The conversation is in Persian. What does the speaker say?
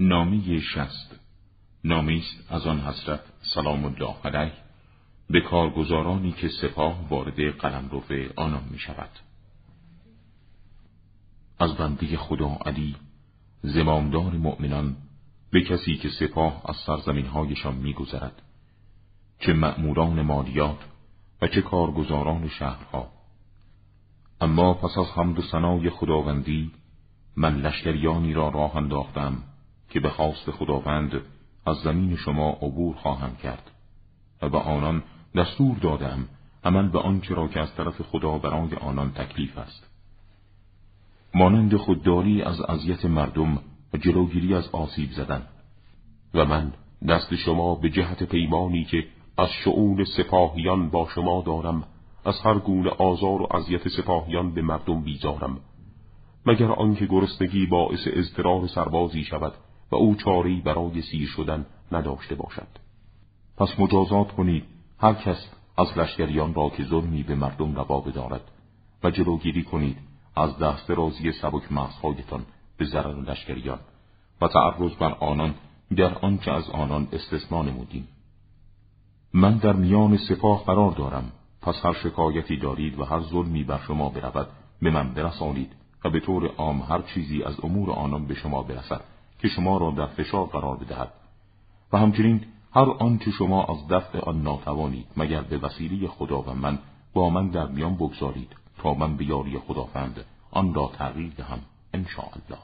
نامی شست نامی است از آن حضرت سلام الله علیه. به کارگزارانی که سپاه وارد قلمرو آنان می شود. از بنده خدا علی زمامدار مؤمنان به کسی که سپاه از سرزمین هایشان میگذرد چه مأموران مالیات و چه کارگزاران شهرها. اما پس از حمد و ثنای خداوندی من لشکریانی را راه انداختم که به خواست خداوند از زمین شما عبور خواهم کرد و به آنان دستور دادم عمل به آنچه را که از طرف خدا برای آنان تکلیف است. مانند خودداری از اذیت مردم و جلوگیری از آسیب زدن و من دست شما به جهت پیمانی که از شعون سپاهیان با شما دارم از هر گونه آزار و اذیت سپاهیان به مردم بیزارم. مگر آنکه گرسنگی باعث اضطرار سربازی شود و او چاری برای سیر شدن نداشته باشد. پس مجازات کنید. هر کس از لشکریان را که ظلمی به مردم روا بدارد و جلوگیری کنید از دست رازی سبک مغزهایتان به ضرر لشکریان و تعرض بر آنان در آنچه از آنان استثنا نمودیم. من در میان سپاه قرار دارم. پس هر شکایتی دارید و هر ظلمی بر شما برود به من برسانید و به طور عام هر چیزی از امور آنان به شما برسد. که شما را در فشار قرار بدهد. و همچنین هر آنچه شما از دفع آن ناتوانید مگر به وسیله خدا و من با من در میان بگذارید تا من به یاری خداوند آن را تغییر دهم ان الله